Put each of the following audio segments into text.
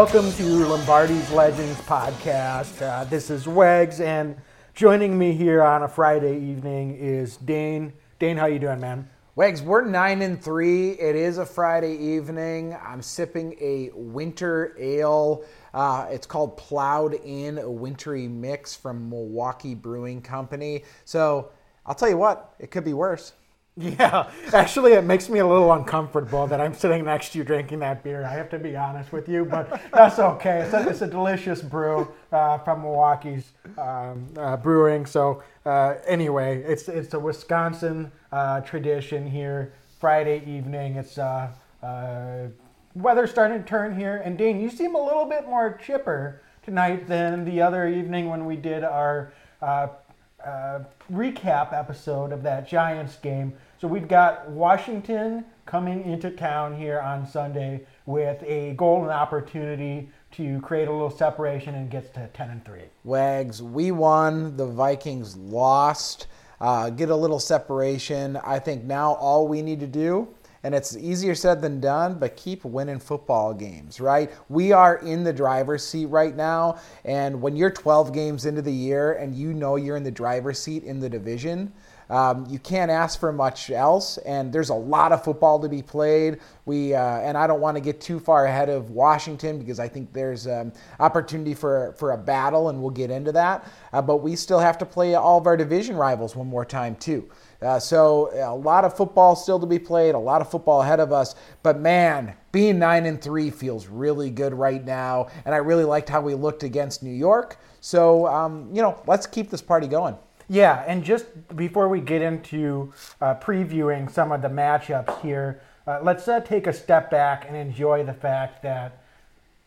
Welcome to Lombardi's Legends podcast. Uh, this is Wags, and joining me here on a Friday evening is Dane. Dane, how you doing, man? Wags, we're nine and three. It is a Friday evening. I'm sipping a winter ale. Uh, it's called Plowed In, a wintry mix from Milwaukee Brewing Company. So I'll tell you what, it could be worse. Yeah, actually, it makes me a little uncomfortable that I'm sitting next to you drinking that beer. I have to be honest with you, but that's okay. It's a, it's a delicious brew uh, from Milwaukee's um, uh, brewing. So uh, anyway, it's it's a Wisconsin uh, tradition here. Friday evening, it's uh, uh, weather starting to turn here. And Dane, you seem a little bit more chipper tonight than the other evening when we did our uh, uh, recap episode of that Giants game. So we've got Washington coming into town here on Sunday with a golden opportunity to create a little separation and gets to 10 and 3. Wags, we won. The Vikings lost. Uh, get a little separation. I think now all we need to do, and it's easier said than done, but keep winning football games, right? We are in the driver's seat right now. And when you're 12 games into the year and you know you're in the driver's seat in the division, um, you can't ask for much else, and there's a lot of football to be played. We uh, and I don't want to get too far ahead of Washington because I think there's um, opportunity for for a battle, and we'll get into that. Uh, but we still have to play all of our division rivals one more time too. Uh, so a lot of football still to be played, a lot of football ahead of us. But man, being nine and three feels really good right now, and I really liked how we looked against New York. So um, you know, let's keep this party going. Yeah, and just before we get into uh, previewing some of the matchups here, uh, let's uh, take a step back and enjoy the fact that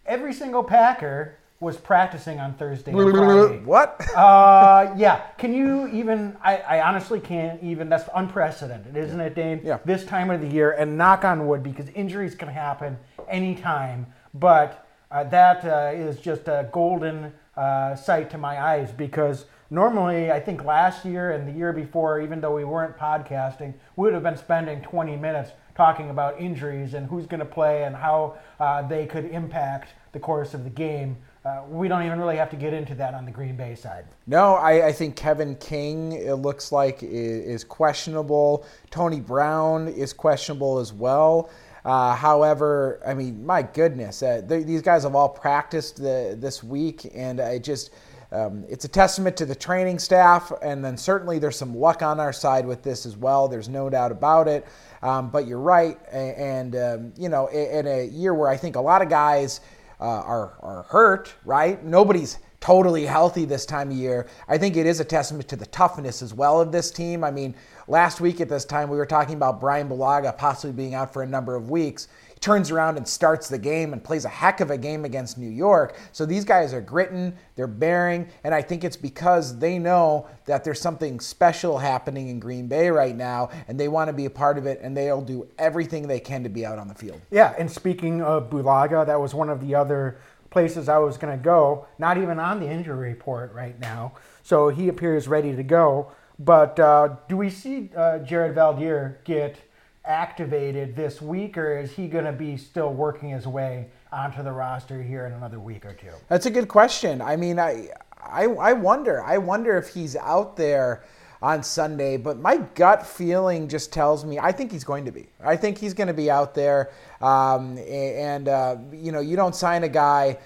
every single Packer was practicing on Thursday and Friday. What? Uh, yeah. Can you even? I, I honestly can't even. That's unprecedented, isn't it, Dane? Yeah. This time of the year, and knock on wood, because injuries can happen anytime. But uh, that uh, is just a golden uh, sight to my eyes because normally, I think last year and the year before, even though we weren't podcasting, we would have been spending 20 minutes talking about injuries and who's going to play and how uh, they could impact the course of the game. Uh, we don't even really have to get into that on the Green Bay side. No, I, I think Kevin King, it looks like, is, is questionable. Tony Brown is questionable as well. Uh, however, I mean, my goodness, uh, they, these guys have all practiced the, this week, and I just. Um, it's a testament to the training staff, and then certainly there's some luck on our side with this as well. There's no doubt about it. Um, but you're right, and, um, you know, in, in a year where I think a lot of guys uh, are, are hurt, right? Nobody's totally healthy this time of year. I think it is a testament to the toughness as well of this team. I mean, last week at this time we were talking about Brian Bulaga possibly being out for a number of weeks. Turns around and starts the game and plays a heck of a game against New York. So these guys are gritting, they're bearing, and I think it's because they know that there's something special happening in Green Bay right now, and they want to be a part of it, and they'll do everything they can to be out on the field. Yeah, and speaking of Bulaga, that was one of the other places I was going to go. Not even on the injury report right now, so he appears ready to go. But uh, do we see uh, Jared Veldheer get activated this week, or is he going to be still working his way onto the roster here in another week or two? That's a good question. I mean, I, I, I wonder. I wonder if he's out there on Sunday, but my gut feeling just tells me I think he's going to be. I think he's going to be out there. Um, and, uh, you know, you don't sign a guy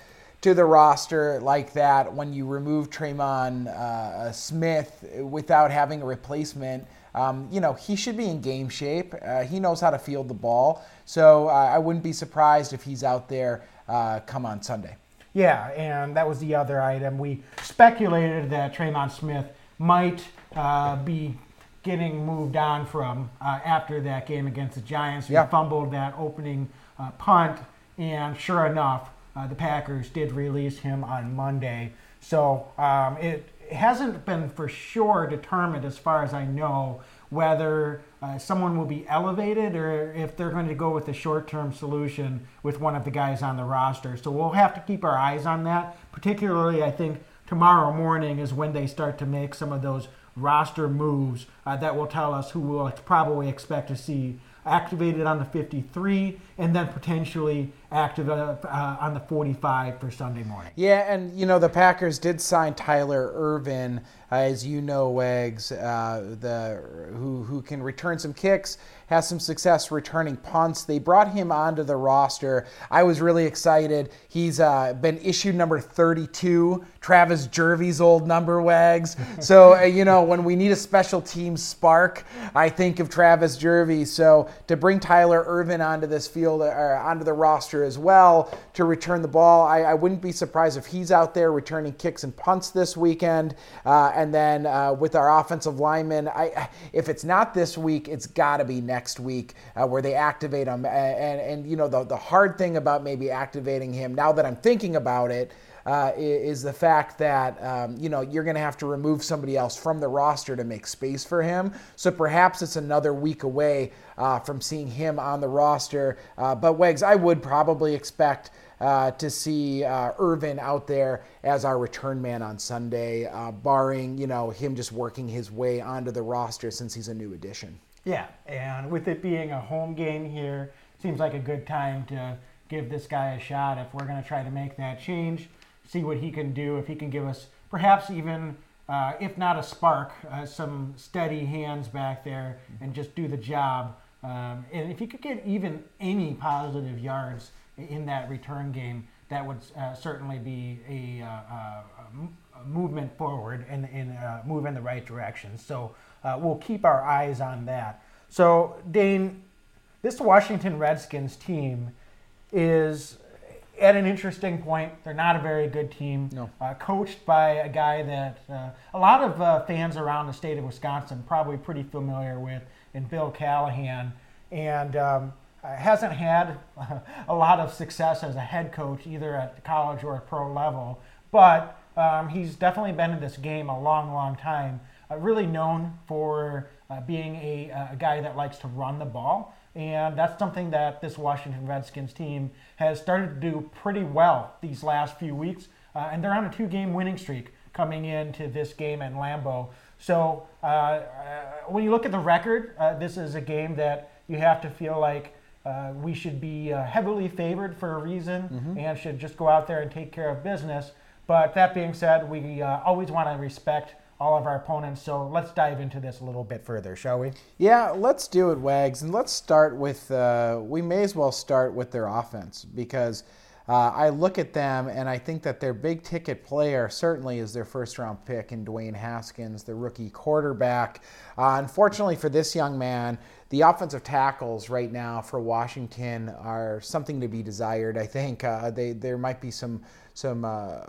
to the roster like that when you remove Tremon uh, Smith without having a replacement. Um, you know, he should be in game shape. Uh, he knows how to field the ball. So uh, I wouldn't be surprised if he's out there uh, come on Sunday. Yeah, and that was the other item. We speculated that Tremon Smith might uh, be getting moved on from uh, after that game against the Giants. Yeah. He fumbled that opening uh, punt, and sure enough, uh, the Packers did release him on Monday. So um, it hasn't been for sure determined, as far as I know, whether uh, someone will be elevated or if they're going to go with a short-term solution with one of the guys on the roster. So we'll have to keep our eyes on that. Particularly, I think tomorrow morning is when they start to make some of those roster moves uh, that will tell us who we'll probably expect to see activated on the 53 and then potentially active uh, uh, on the 45 for Sunday morning. Yeah, and you know the Packers did sign Tyler Ervin, uh, as you know, Wags, uh, the who who can return some kicks, has some success returning punts. They brought him onto the roster. I was really excited. He's uh, been issued number 32, Travis Jervey's old number, Wags. So uh, you know when we need a special team spark, I think of Travis Jervey. So to bring Tyler Ervin onto this field or onto the roster as well to return the ball. I, I wouldn't be surprised if he's out there returning kicks and punts this weekend. Uh, and then uh, with our offensive linemen, I, if it's not this week, it's got to be next week uh, where they activate him. And, and, and, you know, the, the hard thing about maybe activating him, now that I'm thinking about it, uh, is the fact that um, you know you're going to have to remove somebody else from the roster to make space for him. So perhaps it's another week away uh, from seeing him on the roster. Uh, but Wags, I would probably expect. Uh, to see uh, Ervin out there as our return man on Sunday, uh, barring you know him just working his way onto the roster since he's a new addition. Yeah, and with it being a home game here, seems like a good time to give this guy a shot if we're going to try to make that change see what he can do, if he can give us perhaps even, uh, if not a spark, uh, some steady hands back there and just do the job. Um, and if he could get even any positive yards in that return game, that would uh, certainly be a, uh, uh, a, movement forward and, and uh, move in the right direction. So we'll keep our eyes on that. So, Dane, this Washington Redskins team is at an interesting point. They're not a very good team. No. Uh, coached by a guy that uh, a lot of uh, fans around the state of Wisconsin probably pretty familiar with, in Bill Callahan, and um, hasn't had a lot of success as a head coach either at college or at pro level. But um, he's definitely been in this game a long, long time. Uh, really known for uh, being a, a guy that likes to run the ball. And that's something that this Washington Redskins team has started to do pretty well these last few weeks. Uh, and they're on a two game winning streak coming into this game in Lambeau. So uh, uh, when you look at the record, uh, this is a game that you have to feel like uh, we should be uh, heavily favored for a reason mm-hmm. and should just go out there and take care of business. But that being said, we always want to respect all of our opponents. So let's dive into this a little bit further, shall we? Yeah, let's do it, Wags. And let's start with, uh, we may as well start with their offense because uh, I look at them and I think that their big ticket player certainly is their first round pick in Dwayne Haskins, the rookie quarterback. Uh, unfortunately for this young man, the offensive tackles right now for Washington are something to be desired. I think uh, they there might be some some uh,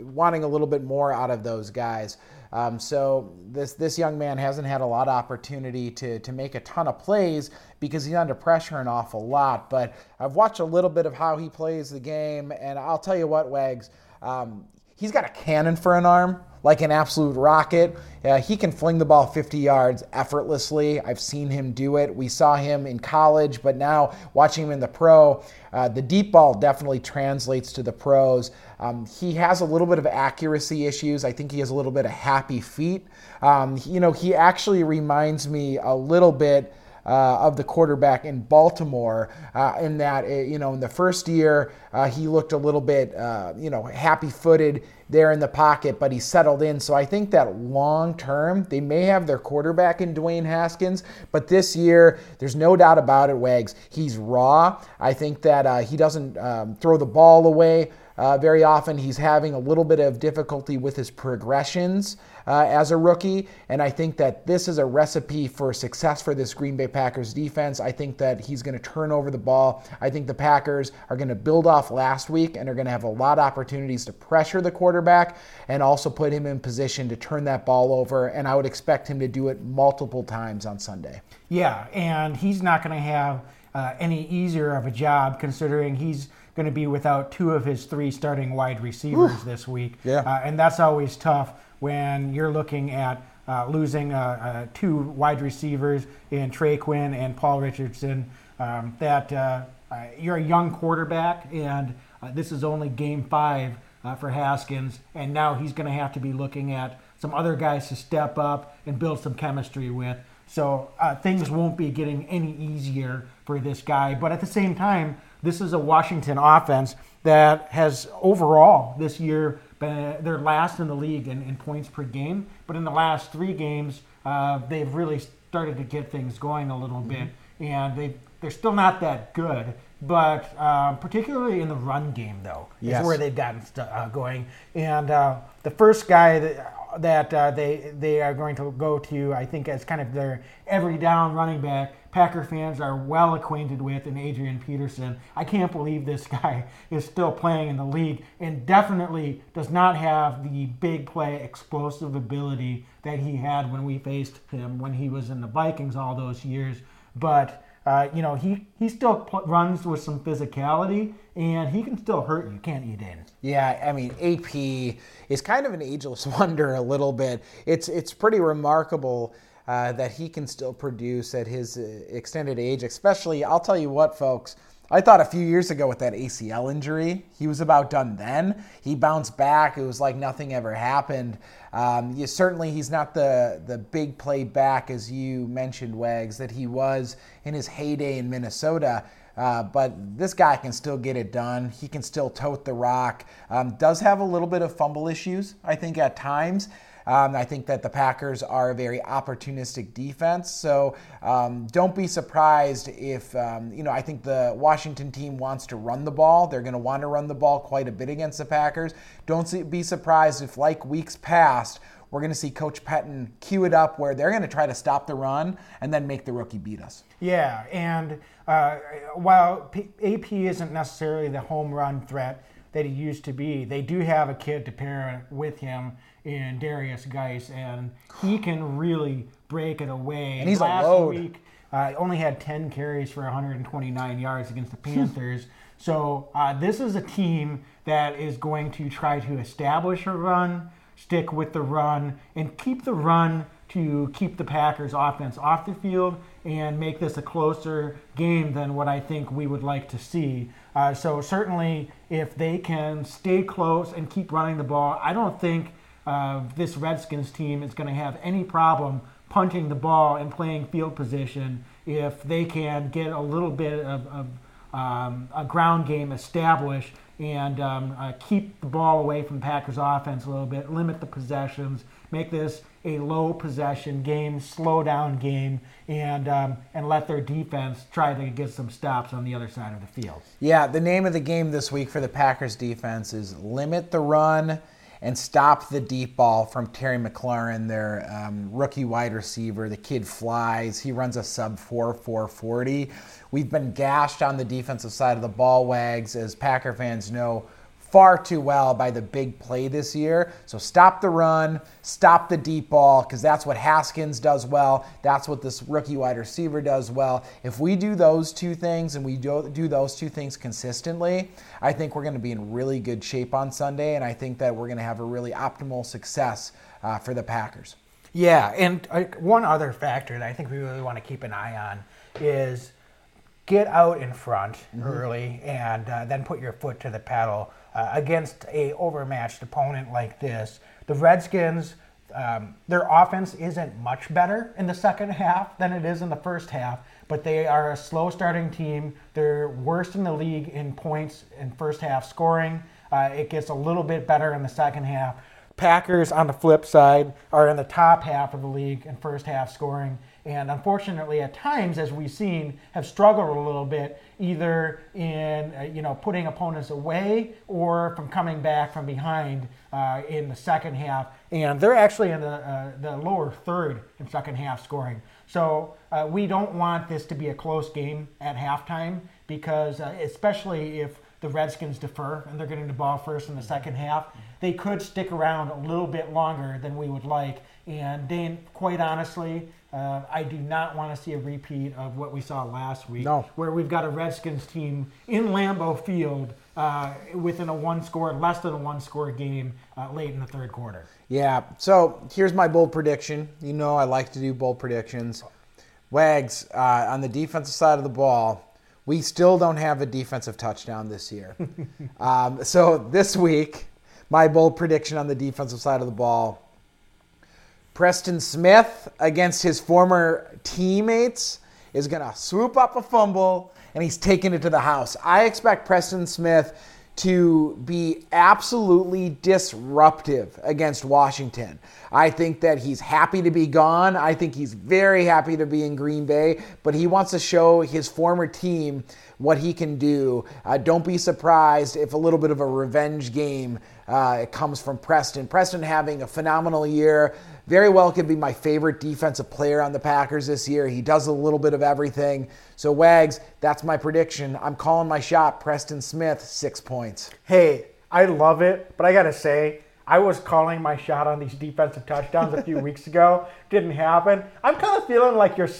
wanting a little bit more out of those guys. Um, so this this young man hasn't had a lot of opportunity to to make a ton of plays because he's under pressure an awful lot. But I've watched a little bit of how he plays the game, and I'll tell you what, Wags. Um, he's got a cannon for an arm, like an absolute rocket. Uh, he can fling the ball 50 yards effortlessly. I've seen him do it. We saw him in college, but now watching him in the pro, uh, the deep ball definitely translates to the pros. Um, he has a little bit of accuracy issues. I think he has a little bit of happy feet. Um, you know, he actually reminds me a little bit uh, of the quarterback in Baltimore. Uh, in that, uh, you know, in the first year, uh, he looked a little bit, uh, you know, happy-footed there in the pocket, but he settled in. So I think that long term, they may have their quarterback in Dwayne Haskins, but this year, there's no doubt about it, Wags. He's raw. I think that uh, he doesn't um, throw the ball away. Uh, very often he's having a little bit of difficulty with his progressions uh, as a rookie, and I think that this is a recipe for success for this Green Bay Packers defense. I think that he's going to turn over the ball. I think the Packers are going to build off last week and are going to have a lot of opportunities to pressure the quarterback and also put him in position to turn that ball over, and I would expect him to do it multiple times on Sunday. Yeah, and he's not going to have uh, any easier of a job considering he's – going to be without two of his three starting wide receivers this week. Yeah. Uh, and that's always tough when you're looking at uh, losing uh, uh, two wide receivers in Trey Quinn and Paul Richardson. Um, that uh, uh, you're a young quarterback, and uh, this is only game five uh, for Haskins, and now he's going to have to be looking at some other guys to step up and build some chemistry with. So uh, things won't be getting any easier for this guy. But at the same time, this is a Washington offense that has overall this year been they're last in the league in, in points per game. But in the last three games, uh, they've really started to get things going a little bit, and they they're still not that good. But uh, particularly in the run game, though, Yes. is where they've gotten st- uh, going. And uh, the first guy that that uh, they they are going to go to, I think, as kind of their every down running back. Packer fans are well acquainted with, and Adrian Peterson. I can't believe this guy is still playing in the league, and definitely does not have the big play explosive ability that he had when we faced him when he was in the Vikings all those years. But uh, you know, he he still pl- runs with some physicality, and he can still hurt you, can't you, Dan? Yeah, I mean AP is kind of an ageless wonder a little bit. It's it's pretty remarkable uh, that he can still produce at his uh, extended age. Especially, I'll tell you what, folks. I thought a few years ago with that ACL injury, he was about done then. He bounced back. It was like nothing ever happened. Um, you, certainly, he's not the, the big play back, as you mentioned, Wags, that he was in his heyday in Minnesota. Uh, but this guy can still get it done. He can still tote the rock. Um, does have a little bit of fumble issues, I think, at times. Um, I think that the Packers are a very opportunistic defense. So um, don't be surprised if, um, you know, I think the Washington team wants to run the ball. They're going to want to run the ball quite a bit against the Packers. Don't be surprised if, like weeks past, we're going to see Coach Pettine cue it up where they're going to try to stop the run and then make the rookie beat us. Yeah, and uh, while P- AP isn't necessarily the home run threat that he used to be, they do have a kid to pair with him in Derrius Guice, and he can really break it away. And he's a Last load. week, uh, only had 10 carries for 129 yards against the Panthers. so uh, this is a team that is going to try to establish a run, stick with the run, and keep the run to keep the Packers offense off the field and make this a closer game than what I think we would like to see. Uh, so certainly, if they can stay close and keep running the ball, I don't think uh, this Redskins team is going to have any problem punting the ball and playing field position if they can get a little bit of, of um, a ground game established and um, uh, keep the ball away from Packers offense a little bit, limit the possessions, make this a low possession game, slow down game, and um, and let their defense try to get some stops on the other side of the field. Yeah, the name of the game this week for the Packers defense is limit the run and stop the deep ball from Terry McLaurin, their um, rookie wide receiver. The kid flies. He runs a sub 4 440. We've been gashed on the defensive side of the ball, Wags, as Packer fans know far too well by the big play this year. So stop the run, stop the deep ball, because that's what Haskins does well. That's what this rookie wide receiver does well. If we do those two things and we do, do those two things consistently, I think we're going to be in really good shape on Sunday, and I think that we're going to have a really optimal success uh, for the Packers. Yeah, and uh, one other factor that I think we really want to keep an eye on is get out in front early and uh, then put your foot to the pedal uh, against a overmatched opponent like this. The Redskins, um, their offense isn't much better in the second half than it is in the first half, but they are a slow starting team. They're worst in the league in points in first half scoring. Uh, it gets a little bit better in the second half. Packers, on the flip side, are in the top half of the league in first half scoring. And unfortunately, at times, as we've seen, have struggled a little bit, either in uh, you know putting opponents away or from coming back from behind uh, in the second half. And they're actually in the uh, the lower third in second half scoring. So uh, we don't want this to be a close game at halftime because, uh, especially if the Redskins defer and they're getting the ball first in the second half, they could stick around a little bit longer than we would like. And Dane, quite honestly, uh, I do not want to see a repeat of what we saw last week, No. where we've got a Redskins team in Lambeau Field uh, within a one score, less than a one score game uh, late in the third quarter. Yeah. So here's my bold prediction. You know I like to do bold predictions. Wags uh, on the defensive side of the ball. We still don't have a defensive touchdown this year. um, so this week, my bold prediction on the defensive side of the ball: Preston Smith against his former teammates is going to swoop up a fumble and he's taking it to the house. I expect Preston Smith to be absolutely disruptive against Washington. I think that he's happy to be gone. I think he's very happy to be in Green Bay, but he wants to show his former team what he can do. Uh, don't be surprised if a little bit of a revenge game uh, comes from Preston. Preston having a phenomenal year. Very well could be my favorite defensive player on the Packers this year. He does a little bit of everything. So, Wags, that's my prediction. I'm calling my shot. Preston Smith, six points. Hey, I love it, but I got to say, I was calling my shot on these defensive touchdowns a few weeks ago. Didn't happen. I'm kind of feeling like you're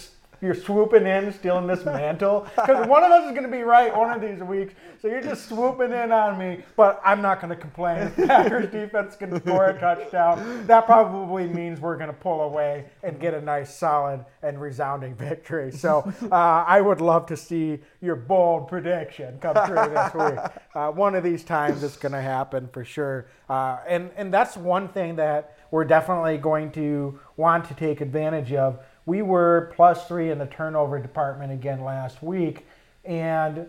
you're swooping in, stealing this mantle. Because one of us is going to be right one of these weeks. So you're just swooping in on me. But I'm not going to complain. If Packers defense can score a touchdown, that probably means we're going to pull away and get a nice, solid, and resounding victory. So uh, I would love to see your bold prediction come true this week. Uh, one of these times it's going to happen for sure. Uh, and, and that's one thing that we're definitely going to want to take advantage of we were plus three in the turnover department again last week. And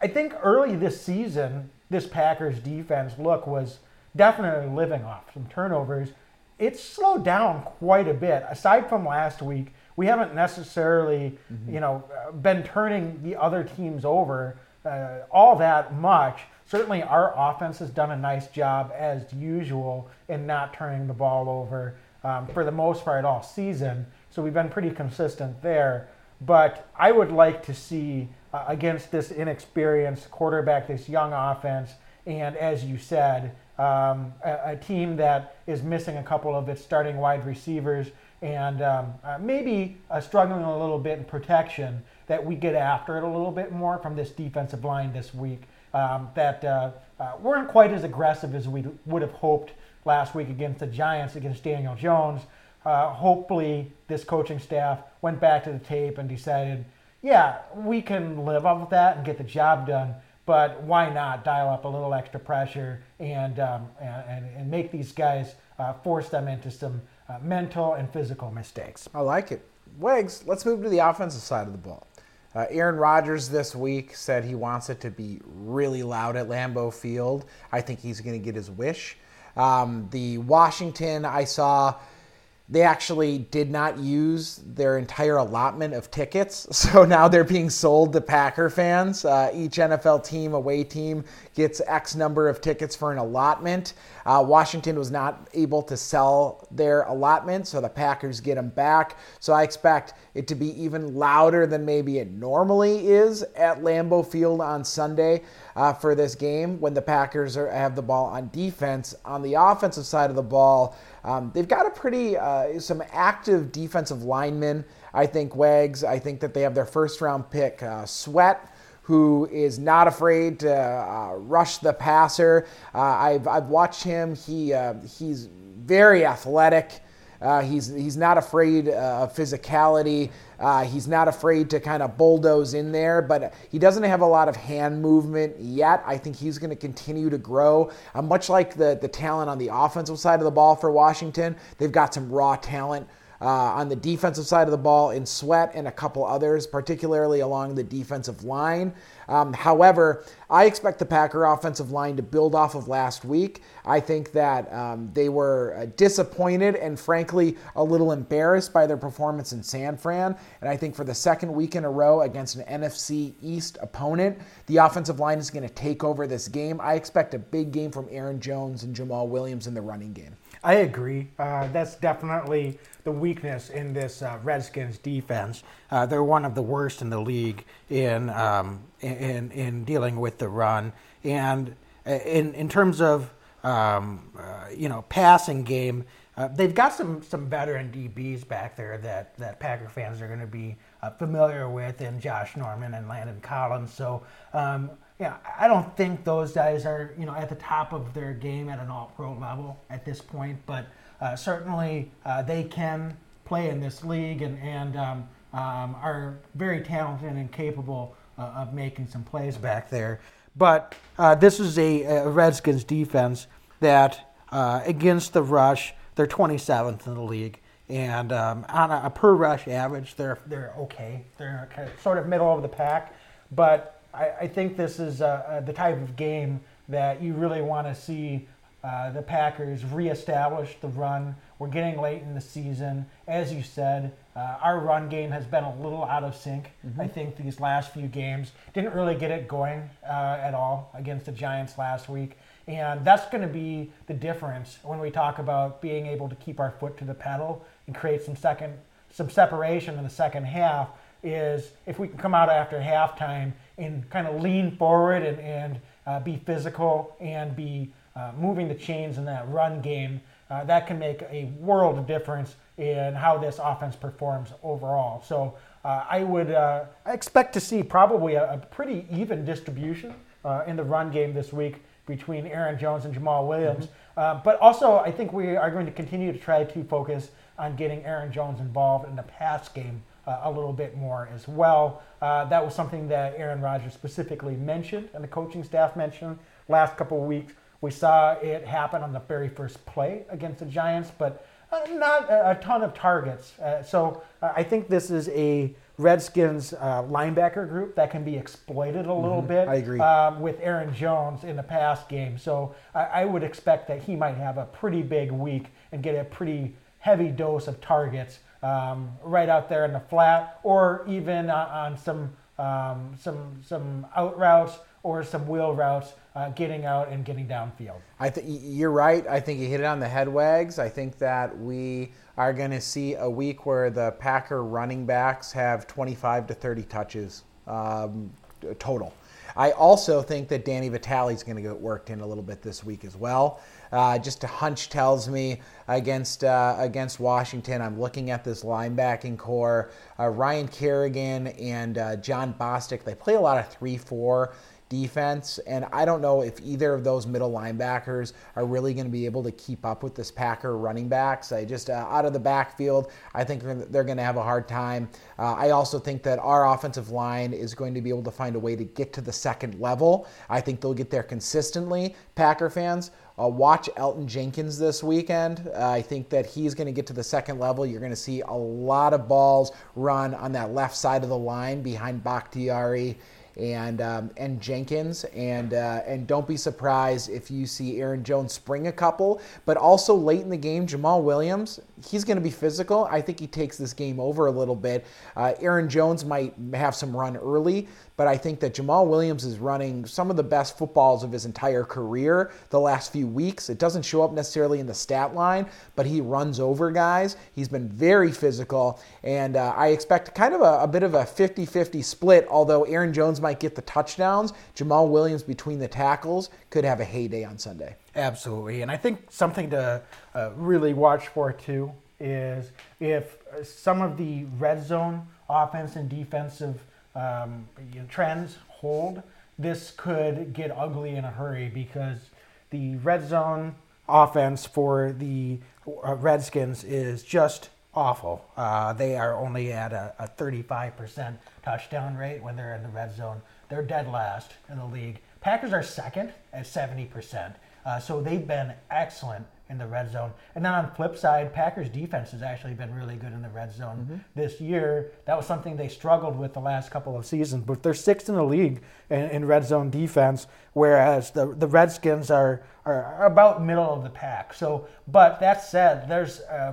I think early this season, this Packers defense look was definitely living off some turnovers. It's slowed down quite a bit. Aside from last week, we haven't necessarily, mm-hmm. you know, been turning the other teams over uh, all that much. Certainly, our offense has done a nice job as usual in not turning the ball over um, for the most part all season. So we've been pretty consistent there. But I would like to see uh, against this inexperienced quarterback, this young offense, and as you said, um, a, a, team that is missing a couple of its starting wide receivers and um, uh, maybe uh, struggling a little bit in protection, that we get after it a little bit more from this defensive line this week. Um, that uh, uh, weren't quite as aggressive as we would have hoped last week against the Giants, against Daniel Jones. Uh, hopefully, this coaching staff went back to the tape and decided, yeah, we can live off of that and get the job done, but why not dial up a little extra pressure and, um, and, and, make these guys uh, force them into some uh, mental and physical mistakes? I like it. Wags, let's move to the offensive side of the ball. Uh, Aaron Rodgers this week said he wants it to be really loud at Lambeau Field. I think he's going to get his wish. Um, the Washington, I saw they actually did not use their entire allotment of tickets. So now they're being sold to Packer fans. Uh, each NFL team, away team, gets X number of tickets for an allotment. Uh, Washington was not able to sell their allotment, so the Packers get them back. So I expect it to be even louder than maybe it normally is at Lambeau Field on Sunday uh, for this game when the Packers are, have the ball on defense. On the offensive side of the ball, um, they've got a pretty uh, some active defensive linemen. I think Wags. I think that they have their first round pick, uh, Sweat who is not afraid to uh, rush the passer. Uh, I've, I've watched him. He, uh, he's very athletic. Uh, he's, he's not afraid uh, of physicality. Uh, he's not afraid to kind of bulldoze in there, but he doesn't have a lot of hand movement yet. I think he's going to continue to grow. much like the, the talent on the offensive side of the ball for Washington, they've got some raw talent uh, on the defensive side of the ball in Sweat and a couple others, particularly along the defensive line. Um, however, I expect the Packer offensive line to build off of last week. I think that um, they were uh, disappointed and, frankly, a little embarrassed by their performance in San Fran. And I think for the second week in a row against an NFC East opponent, the offensive line is going to take over this game. I expect a big game from Aaron Jones and Jamaal Williams in the running game. I agree. Uh, that's definitely the weakness in this uh, Redskins defense. Uh, they're one of the worst in the league in um, in in dealing with the run, and uh, in in terms of um, uh, you know passing game, uh, they've got some some veteran DBs back there that that Packer fans are going to be familiar with in Josh Norman and Landon Collins. So. Um, yeah, I don't think those guys are you know at the top of their game at an all-pro level at this point, but uh, certainly uh, they can play in this league and and um, um, are very talented and capable uh, of making some plays back there. But uh, this is a, a Redskins defense that uh, against the rush, they're 27th in the league. And um, on a, a, per rush average, they're they're okay. They're kind of, sort of middle of the pack. But I, I think this is uh, uh, the type of game that you really want to see uh, the Packers reestablish the run. We're getting late in the season. As you said, uh, our run game has been a little out of sync. Mm-hmm. I think these last few games didn't really get it going uh, at all against the Giants last week. And that's going to be the difference when we talk about being able to keep our foot to the pedal and create some second some separation in the second half is if we can come out after halftime and kind of lean forward and, and uh, be physical and be uh, moving the chains in that run game, uh, that can make a world of difference in how this offense performs overall. So uh, I would uh, expect to see probably a, a pretty even distribution uh, in the run game this week between Aaron Jones and Jamaal Williams. Mm-hmm. but also, I think we are going to continue to try to focus on getting Aaron Jones involved in the pass game uh, a little bit more as well. Uh, that was something that Aaron Rodgers specifically mentioned and the coaching staff mentioned last couple of weeks. We saw it happen on the very first play against the Giants, but uh, not a, a, ton of targets. Uh, so uh, I think this is a Redskins uh, linebacker group that can be exploited a little mm-hmm. bit. I agree. Um, with Aaron Jones in the pass game. So I, I would expect that he might have a pretty big week and get a pretty heavy dose of targets um, right out there in the flat, or even on, on some um, some some out routes or some wheel routes, uh, getting out and getting downfield. I think you're right. I think you hit it on the head wags. I think that we are going to see a week where the Packer running backs have 25 to 30 touches um, total. I also think that Danny Vitale is going to get worked in a little bit this week as well. Uh, just a hunch tells me against uh, against Washington. I'm looking at this linebacking core. Uh, Ryan Kerrigan and uh, Jon Bostic. They play a lot of three four defense. And I don't know if either of those middle linebackers are really going to be able to keep up with this Packer running backs. I just uh, out of the backfield, I think they're going to have a hard time. Uh, I also think that our offensive line is going to be able to find a way to get to the second level. I think they'll get there consistently. Packer fans. Uh, watch Elgton Jenkins this weekend. Uh, I think that he's going to get to the second level. You're going to see a lot of balls run on that left side of the line behind Bakhtiari and um, and Jenkins, and uh, and don't be surprised if you see Aaron Jones spring a couple. But also late in the game, Jamaal Williams, he's going to be physical. I think he takes this game over a little bit. Uh, Aaron Jones might have some run early, but I think that Jamaal Williams is running some of the best footballs of his entire career the last few weeks. It doesn't show up necessarily in the stat line, but he runs over guys. He's been very physical, and uh, I expect kind of a, a bit of a 50 50 split, although Aaron Jones might get the touchdowns. Jamaal Williams between the tackles could have a heyday on Sunday. Absolutely. And I think something to uh, really watch for too is if some of the red zone offense and defensive um, you know, trends hold, this could get ugly in a hurry because the red zone offense for the uh, Redskins is just awful. Uh, they are only at a, a 35% touchdown rate when they're in the red zone. They're dead last in the league. Packers are second at 70%. Uh, so they've been excellent in the red zone. And then on the flip side, Packers defense has actually been really good in the red zone mm-hmm. this year. That was something they struggled with the last couple of seasons, but they're sixth in the league in, in red zone defense, whereas the, the Redskins are, are about middle of the pack. So, but that said, there's uh,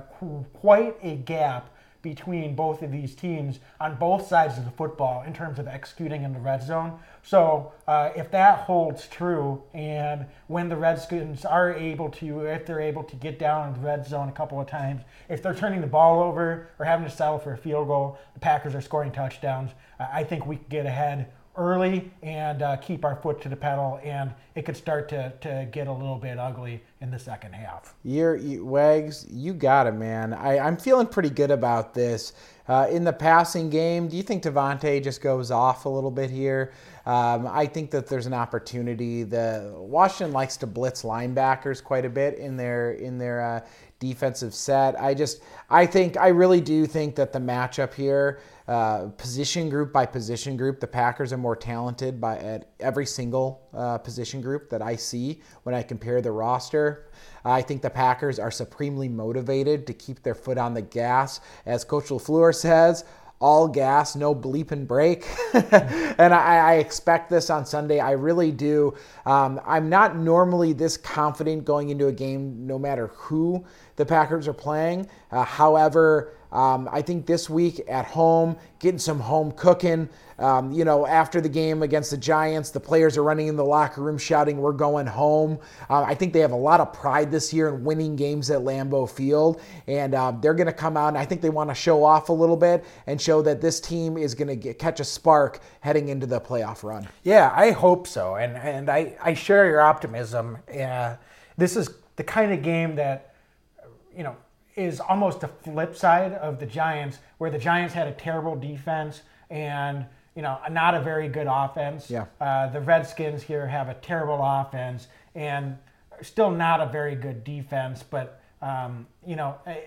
quite a gap between both of these teams on both sides of the football in terms of executing in the red zone. So uh, if that holds true, and when the Redskins are able to, if they're able to get down in the red zone a couple of times, if they're turning the ball over or having to settle for a field goal, the Packers are scoring touchdowns. I think we can get ahead early and uh, keep our foot to the pedal, and it could start to, to get a little bit ugly in the second half. You're, you, Wags, you got it, man. I, I'm feeling pretty good about this. Uh, in the passing game, do you think Davante just goes off a little bit here? Um, I think that there's an opportunity. The Washington likes to blitz linebackers quite a bit in their in their uh, defensive set. I just, I think, I really do think that the matchup here, uh, position group by position group, the Packers are more talented by at every single uh, position group that I see when I compare the roster. I think the Packers are supremely motivated to keep their foot on the gas, as Coach LaFleur says all gas, no bleep and break. and I, I, expect this on Sunday. I really do. Um, I'm not normally this confident going into a game, no matter who the Packers are playing. Uh, however, um, I think this week at home, getting some home cooking. Um, you know, after the game against the Giants, the players are running in the locker room shouting, We're going home. Uh, I think they have a lot of pride this year in winning games at Lambeau Field. And uh, they're going to come out, and I think they want to show off a little bit and show that this team is going to catch a spark heading into the playoff run. Yeah, I hope so. And, and I, I share your optimism. Uh, this is the kind of game that, you know, is almost the flip side of the Giants, where the Giants had a terrible defense and you know not a very good offense. Yeah. Uh, the Redskins here have a terrible offense and still not a very good defense, but um, you know eh,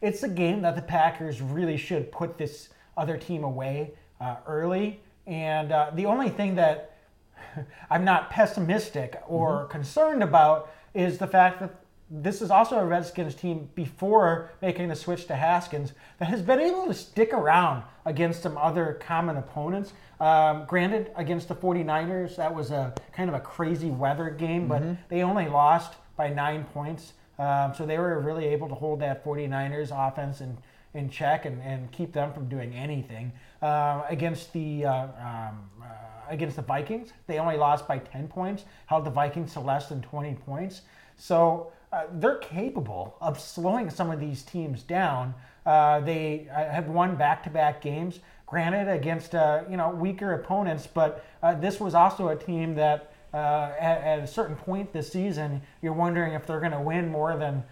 it's a game that the Packers really should put this other team away uh, early. And uh, the only thing that I'm not pessimistic or mm-hmm. concerned about is the fact that this is also a Redskins team before making the switch to Haskins that has been able to stick around against some other common opponents. Um, granted, against the 49ers, that was a kind of a crazy weather game, but mm-hmm. they only lost by nine points. Um, so they were really able to hold that 49ers offense in, in check and, and keep them from doing anything. Uh, against the uh, um, uh, against the Vikings, they only lost by 10 points, held the Vikings to less than 20 points. So uh, they're capable of slowing some of these teams down. Uh, they uh, have won back-to-back games, granted against uh, you know weaker opponents, but uh, this was also a team that at, at, a certain point this season, you're wondering if they're going to win more than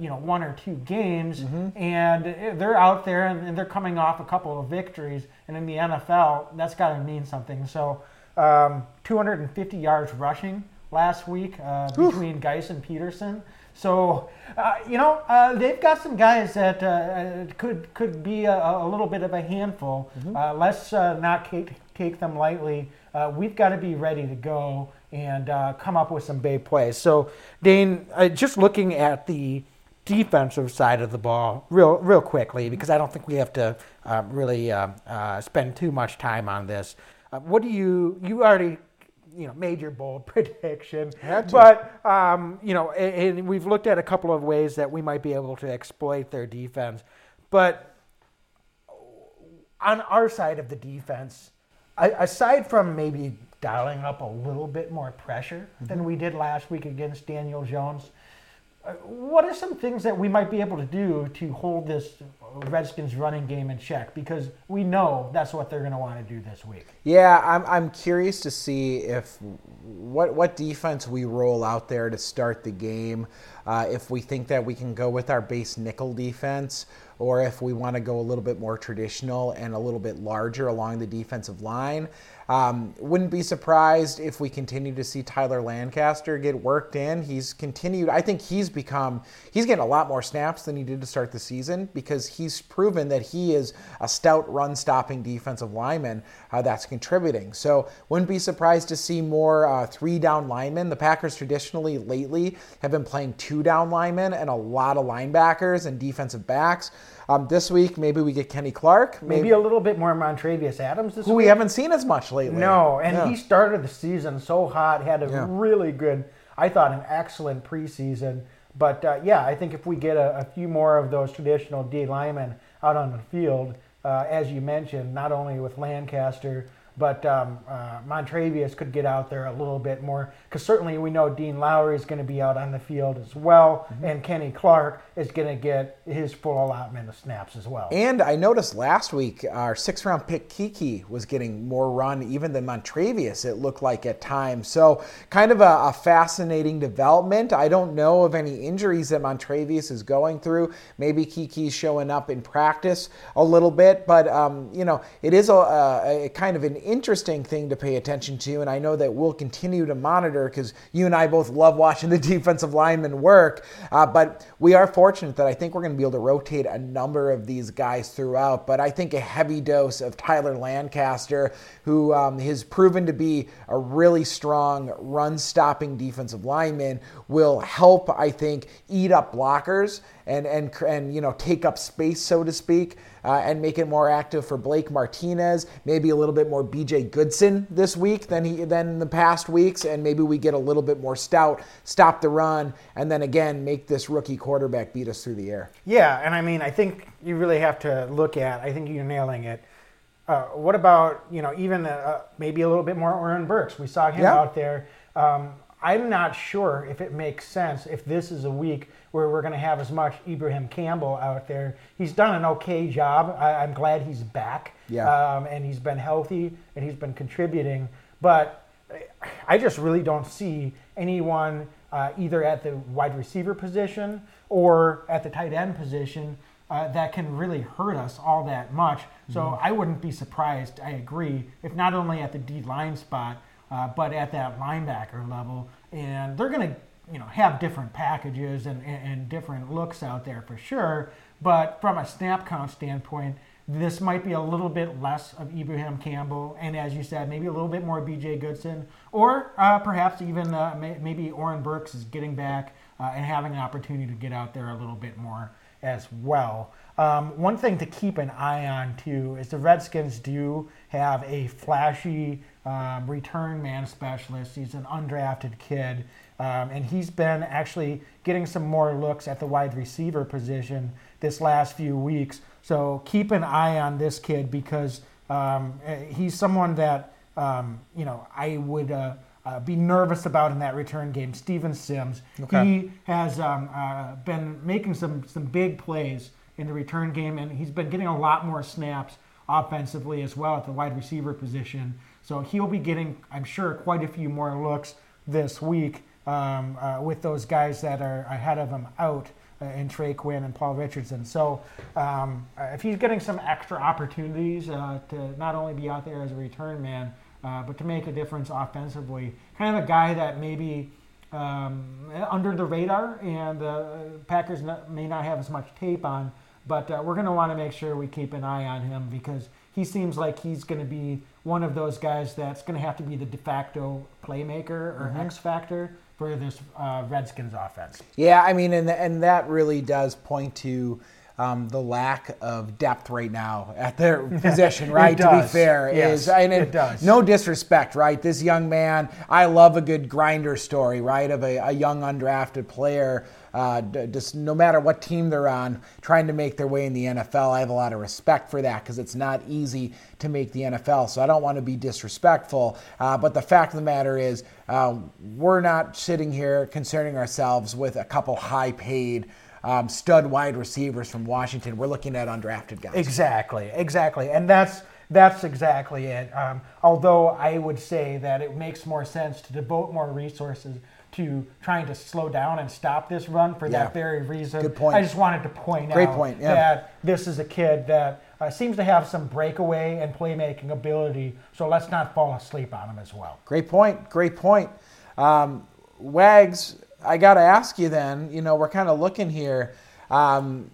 you know one or two games, mm-hmm. and they're out there and, they're coming off a couple of victories, and in the NFL, that's got to mean something. So, um, 250 yards rushing last week between Guice and Peterson. So, uh, you know, uh, they've got some guys that uh, uh could could be a, a, little bit of a handful. Mm-hmm. Uh, let's uh, not take, take them lightly. we've got to be ready to go and come up with some big plays. So, Dane, just looking at the defensive side of the ball real real quickly because I don't think we have to really spend too much time on this. what do you you already you know major bold prediction. But um, you know, and, and, we've looked at a couple of ways that we might be able to exploit their defense. But on our side of the defense, aside from maybe dialing up a little bit more pressure mm-hmm. than we did last week against Daniel Jones, what are some things that we might be able to do to hold this Redskins running game in check? Because we know that's what they're going to want to do this week. Yeah, I'm, I'm curious to see if what what defense we roll out there to start the game. Uh, if we think that we can go with our base nickel defense, or if we want to go a little bit more traditional and a little bit larger along the defensive line. Um, wouldn't be surprised if we continue to see Tyler Lancaster get worked in. He's continued. I think he's become he's getting a lot more snaps than he did to start the season because he's proven that he is a stout run-stopping defensive lineman uh, that's contributing. So wouldn't be surprised to see more uh, three-down linemen. The Packers traditionally lately have been playing two-down linemen and a lot of linebackers and defensive backs. Um, this week, maybe we get Kenny Clark. Maybe, maybe a little bit more Montravius Adams this who week. we haven't seen as much lately. No, and yeah. he started the season so hot, had a yeah. really good, I thought, an excellent preseason. But uh, yeah, I think if we get a, a, few more of those traditional D linemen out on the field, Uh, as you mentioned, not only with Lancaster, but um, uh, Montravius could get out there a little bit more because certainly we know Dean Lowry is going to be out on the field as well, Mm-hmm. and Kenny Clark is going to get his full allotment of snaps as well. And I noticed last week our six round pick Keke was getting more run even than Montravius, it looked like at times. So, kind of a, a fascinating development. I don't know of any injuries that Montravius is going through. Maybe Keke's showing up in practice a little bit, but, um, you know, it is a, a, a kind of an interesting thing to pay attention to. And I know that we'll continue to monitor because you and I both love watching the defensive linemen work. Uh, but we are fortunate that I think we're going to be able to rotate a number of these guys throughout. But I think a heavy dose of Tyler Lancaster, who um, has proven to be a really strong run stopping defensive lineman, will help, I think, eat up blockers and, and, and you know, take up space, so to speak. Uh, and make it more active for Blake Martinez. Maybe a little bit more BJ Goodson this week than he than the past weeks, and maybe we get a little bit more stout, stop the run, and then again make this rookie quarterback beat us through the air. Yeah, and I mean, I think you really have to look at. I think you're nailing it. Uh, what about you know even uh, maybe a little bit more Oren Burks? We saw him Yeah. out there. Um, I'm not sure if it makes sense if this is a week where we're going to have as much Ibraheim Campbell out there. He's done an okay job. I, I'm glad he's back. Yeah. Um, and he's been healthy and he's been contributing. But I just really don't see anyone uh, either at the wide receiver position or at the tight end position uh, that can really hurt us all that much. So I wouldn't be surprised, I agree, if not only at the D line spot, uh, but at that linebacker level. And they're going to you know, have different packages and, and, and different looks out there for sure. But from a snap count standpoint, this might be a little bit less of Ibraheim Campbell, and as you said, maybe a little bit more B.J. Goodson, or uh, perhaps even uh, may, maybe Oren Burks is getting back uh, and having an opportunity to get out there a little bit more as well. Um, one thing to keep an eye on too is the Redskins do have a flashy um, return man specialist. He's an undrafted kid, um, and he's been actually getting some more looks at the wide receiver position this last few weeks. So keep an eye on this kid because um, eh, he's someone that um, you know I would uh, uh, be nervous about in that return game. Steven Sims, Okay. he has um, uh, been making some some big plays in the return game, and he's been getting a lot more snaps offensively as well at the wide receiver position. So he'll be getting, I'm sure, quite a few more looks this week um, uh, with those guys that are ahead of him out uh, in Trey Quinn and Paul Richardson. So um, if he's getting some extra opportunities uh, to not only be out there as a return man, uh, but to make a difference offensively, kind of a guy that maybe um, under the radar and uh, Packers not, may not have as much tape on, but uh, we're going to want to make sure we keep an eye on him because he seems like he's going to be one of those guys that's going to have to be the de facto playmaker or X factor for this uh, Redskins offense. Yeah, I mean, and and that really does point to um, the lack of depth right now at their position, right? to be fair, Yes, is and it does. No disrespect, right? This young man, I love a good grinder story, right? Of a, a young undrafted player. Uh, d- just no matter what team they're on, trying to make their way in the NFL. I have a lot of respect for that because it's not easy to make the NFL. So I don't want to be disrespectful. Uh, but the fact of the matter is, uh, we're not sitting here concerning ourselves with a couple high paid um, stud wide receivers from Washington. We're looking at undrafted guys. Exactly, exactly, and that's that's exactly it. Um, although I would say that it makes more sense to devote more resources to trying to slow down and stop this run for Yeah. that very reason. Good point. I just wanted to point Great out point, yeah. that this is a kid that uh, seems to have some breakaway and playmaking ability. So let's not fall asleep on him as well. Great point. Great point. Um, Wags, I got to ask you then, you know, we're kind of looking here. Um,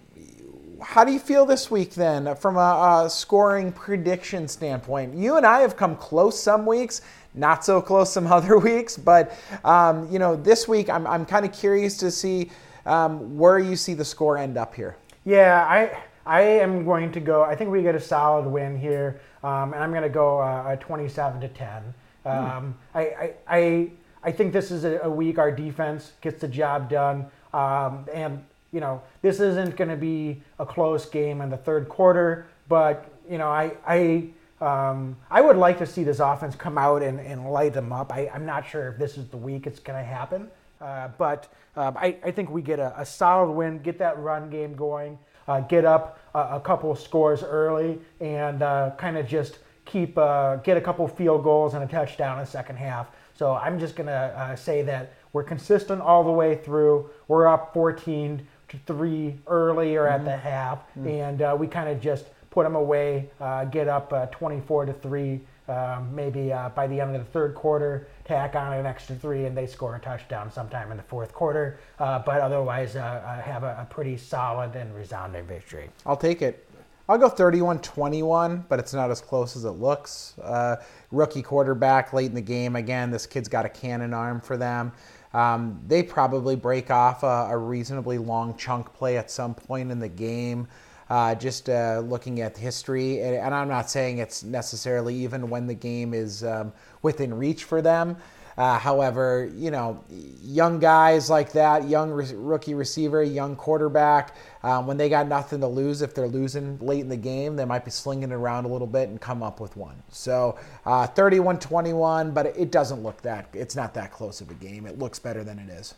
how do you feel this week then from a, a scoring prediction standpoint? You and I have come close some weeks, not so close some other weeks, but, um, you know, this week I'm, I'm kind of curious to see um, where you see the score end up here. Yeah, I I am going to go. I think we get a solid win here, um, and I'm going to go uh, a 27 to 10. Um, I, I I I think this is a, a week our defense gets the job done, um, and you know this isn't going to be a close game in the third quarter, but you know I I Um, I would like to see this offense come out and, and light them up. I, I'm not sure if this is the week it's going to happen, uh, but uh, I, I think we get a, a solid win, get that run game going, uh, get up a, a couple scores early, and uh, kind of just keep uh, get a couple field goals and a touchdown in the second half. So I'm just going to uh, say that we're consistent all the way through. We're up 14 to three early or at the half, and uh, we kind of just put them away, uh, get up uh, 24 to three, um, maybe uh, by the end of the third quarter, tack on an extra three, and they score a touchdown sometime in the fourth quarter. Uh, but otherwise, uh, uh, have a, a pretty solid and resounding victory. I'll take it. I'll go 31 21, but it's not as close as it looks. Uh, rookie quarterback late in the game. Again, this kid's got a cannon arm for them. Um, they probably break off a, a reasonably long chunk play at some point in the game. Uh, just uh, looking at history, and, and I'm not saying it's necessarily even when the game is um, within reach for them. Uh, however, you know, young guys like that, young re- rookie receiver, young quarterback, um, when they got nothing to lose, if they're losing late in the game, they might be slinging it around a little bit and come up with one. So uh, 31 21, but it doesn't look that, it's not that close of a game. It looks better than it is.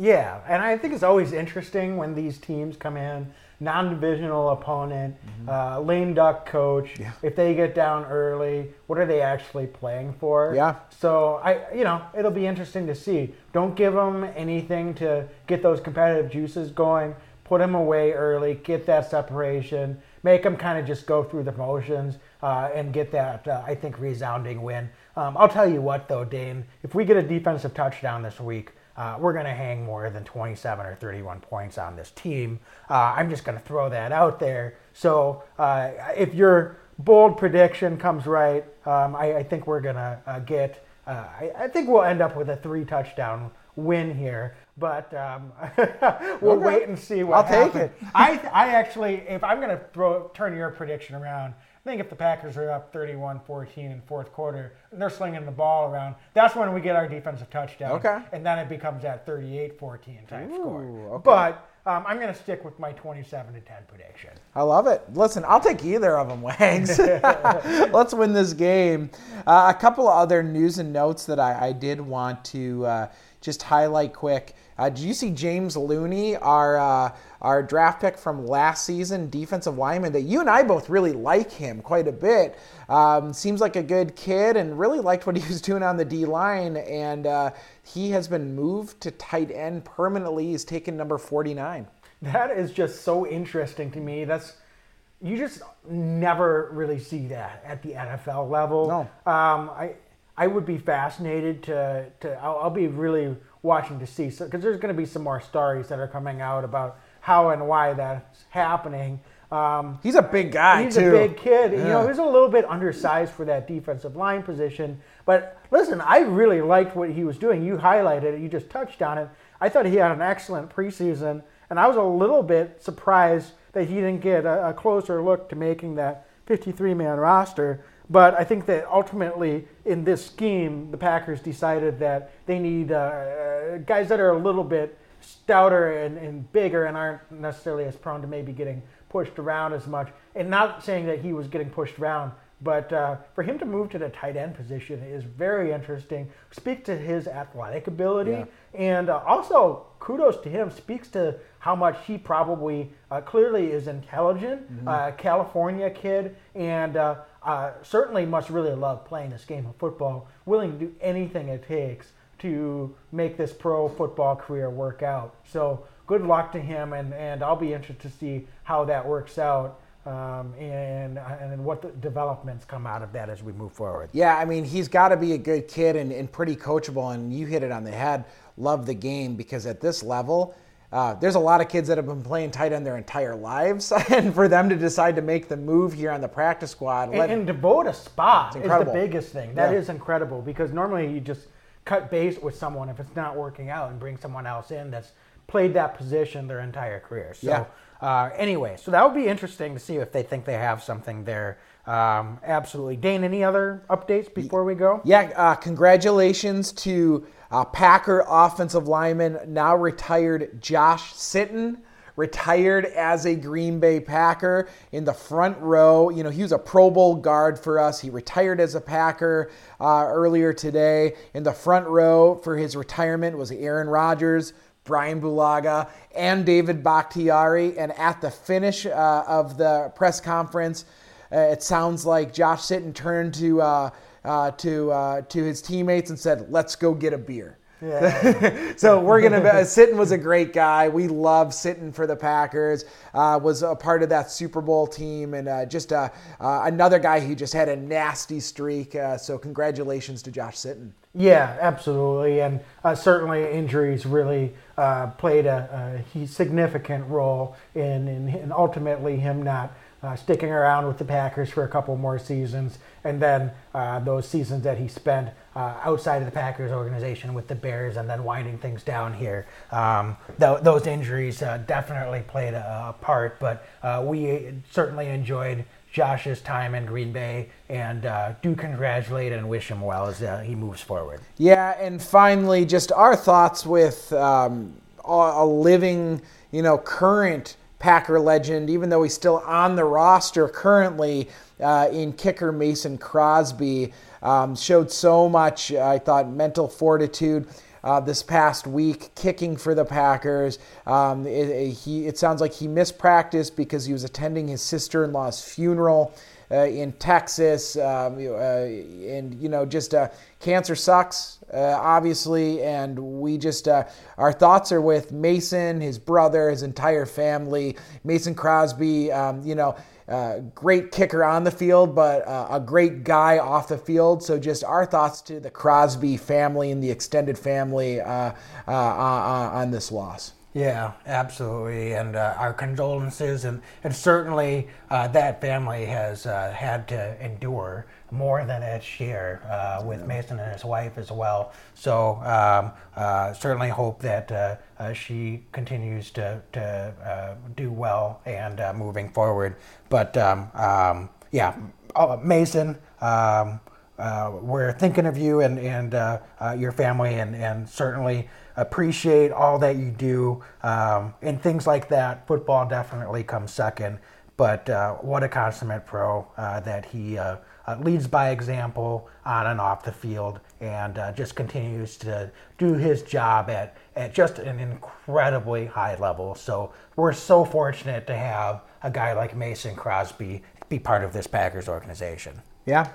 Yeah, and I think it's always interesting when these teams come in, non-divisional opponent, uh, lame duck coach. Mm-hmm. Yeah. If they get down early, what are they actually playing for? Yeah. So I, you know, it'll be interesting to see. Don't give them anything to get those competitive juices going. Put them away early. Get that separation. Make them kind of just go through the motions uh, and get that, uh, I think, resounding win. Um, I'll tell you what, though, Dane. If we get a defensive touchdown this week, uh, we're going to hang more than 27 or 31 points on this team. Uh, I'm just going to throw that out there. So uh, if your bold prediction comes right, um, I, I think we're going to uh, get, uh, I, I think we'll end up with a three touchdown win here. But um, we'll Okay. wait and see what I'll take happens. I, I actually, if I'm going to throw turn your prediction around, I think if the Packers are up 31-14 in fourth quarter and they're slinging the ball around, that's when we get our defensive touchdown. Okay. And then it becomes that 38-14 type score. okay. But um, I'm going to stick with my 27 to 10 prediction. I love it. Listen, I'll take either of them, Wags. Let's win this game. Uh, a couple of other news and notes that I, I did want to uh, just highlight quick. Uh, did you see James Looney, our uh, our draft pick from last season, defensive lineman? That you and I both really like him quite a bit. Um, seems like a good kid, and really liked what he was doing on the D line. And uh, he has been moved to tight end permanently. He's taken number forty nine. That is just so interesting to me. That's you just never really see that at the NFL level. No. Um, I I would be fascinated to to I'll, I'll be really watching to see because there's going to be some more stories that are coming out about how and why that's happening. Um, He's a big guy He's too. a big kid. You know, he's a little bit undersized for that defensive line position. But listen, I really liked what he was doing. You highlighted it. You just touched on it. I thought he had an excellent preseason, and I was a little bit surprised that he didn't get a, a closer look to making that 53-man roster. But I think that ultimately, in this scheme, the Packers decided that they need uh, guys that are a little bit stouter and, and bigger and aren't necessarily as prone to maybe getting pushed around as much. And not saying that he was getting pushed around, but uh, for him to move to the tight end position is very interesting. Speak to his athletic ability, Yeah. and uh, also kudos to him. Speaks to how much he probably uh, clearly is intelligent, uh, California kid, and uh, certainly must really love playing this game of football. Willing to do anything it takes to make this pro football career work out. So good luck to him, and, and I'll be interested to see how that works out um, and and what developments come out of that as we move forward. Yeah, I mean, he's got to be a good kid and, and pretty coachable. And you hit it on the head. Love the game because at this level, uh, there's a lot of kids that have been playing tight end their entire lives. and for them to decide to make the move here on the practice squad, And, and devote a spot is the biggest thing. That Yeah. is incredible because normally you just cut base with someone if it's not working out and bring someone else in that's played that position their entire career. So Yeah. uh, anyway, so that would be interesting to see if they think they have something there. Um, absolutely. Dane, any other updates before we go? yeah, uh, congratulations to uh, Packer offensive lineman, now retired Josh Sitton. retired as a Green Bay Packer in the front row. You know, he was a Pro Bowl guard for us. He retired as a Packer uh, earlier today. In the front row for his retirement was Aaron Rodgers, Brian Bulaga, and David Bakhtiari. And at the finish uh, of the press conference, uh, it sounds like Josh Sitton turned to uh, to uh, to his teammates and said, "Let's go get a beer." Yeah. so we're gonna. Be, Sitton was a great guy. We love Sitton for the Packers. Uh, was a part of that Super Bowl team, and uh, just uh, uh another guy who just had a nasty streak. Uh, so congratulations to Josh Sitton. Yeah, absolutely, and uh, certainly injuries really played a, a, significant role in, in, in ultimately him not uh, sticking around with the Packers for a couple more seasons, and then uh, those seasons that he spent uh, outside of the Packers organization with the Bears, and then winding things down here. Um, th- those injuries uh, definitely played a, a part, but uh, we certainly enjoyed. Josh's time in Green Bay and uh, do congratulate and wish him well as he moves forward. Yeah, and finally, just our thoughts with um, a living, you know, current Packer legend, even though he's still on the roster currently uh, in kicker Mason Crosby. Um, showed so much, I thought, mental fortitude. Uh, this past week, kicking for the Packers. Um, it, it, he, it sounds like he missed practice because he was attending his sister in law's funeral. Uh, in Texas, um, uh, and you know, just uh, cancer sucks, obviously, and we just our thoughts are with Mason, his brother, his entire family. Mason Crosby, um, you know. Uh, great kicker on the field, but uh, a great guy off the field. So, just our thoughts to the Crosby family and the extended family uh, on this loss. Yeah, absolutely, and uh, our condolences, and, and certainly uh, that family has uh, had to endure more than its share uh, with Mason and his wife as well. So um, uh, certainly hope that uh, she continues to, to do well and moving forward. But um, um, yeah, Mason. Um, we're thinking of you and, and your family, and, and certainly appreciate all that you do um, and things like that. Football definitely comes second, but uh, what a consummate pro uh, that he uh, uh leads by example on and off the field and uh, just continues to do his job at, at just an incredibly high level. So we're so fortunate to have a guy like Mason Crosby be part of this Packers organization. Yeah.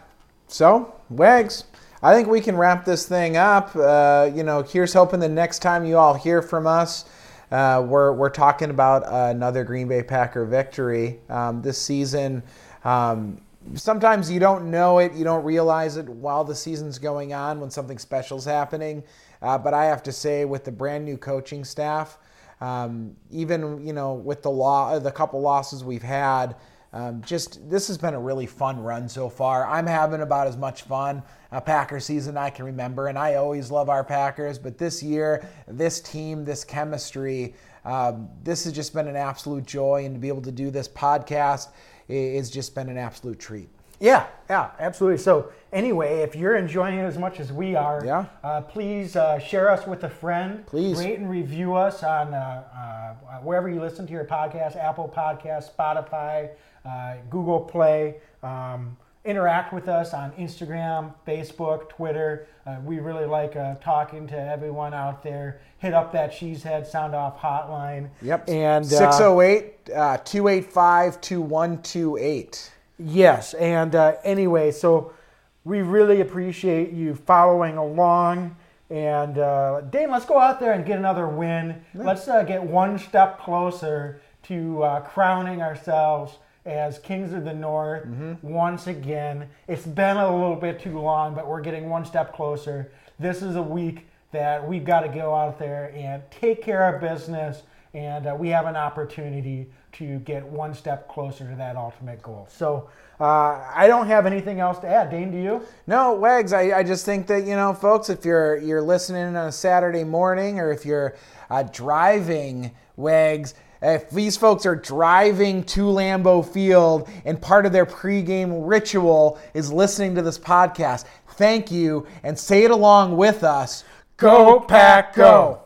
So, Wags. I think we can wrap this thing up. Uh, you know, here's hoping the next time you all hear from us, uh, we're, we're talking about another Green Bay Packer victory um, this season. Um, sometimes you don't know it, you don't realize it while the season's going on when something special's happening. Uh, but I have to say, with the brand new coaching staff, um, even you know with the law, the couple losses we've had. Um, just this has been a really fun run so far. I'm having about as much fun a Packer season I can remember, and I always love our Packers. But this year, this team, this chemistry, um, this has just been an absolute joy, and to be able to do this podcast has just been an absolute treat. Yeah, yeah, absolutely. So, anyway, if you're enjoying it as much as we are, yeah. Uh, please uh, share us with a friend. Please rate and review us on uh, uh wherever you listen to your podcast: Apple Podcast, Spotify, uh, Google Play. Um, interact with us on Instagram, Facebook, Twitter. Uh, we really like uh, talking to everyone out there. Hit up that Cheesehead Sound Off hotline. Yep. And 608 uh, 285 2128. Yes. And uh, anyway, so we really appreciate you following along. And uh, Dane, let's go out there and get another win. Let's uh, get one step closer to crowning ourselves as Kings of the North mm-hmm. once again. It's been a little bit too long, but we're getting one step closer. This is a week that we've got to go out there and take care of business, and uh, we have an opportunity to get one step closer to that ultimate goal. So uh, I don't have anything else to add. Dane, do you? No, Wags. I, I just think that you know, folks, if you're you're listening on a Saturday morning, or if you're uh, driving, Wags if these folks are driving to Lambeau Field and part of their pregame ritual is listening to this podcast, thank you and say it along with us. Go, Pack, go.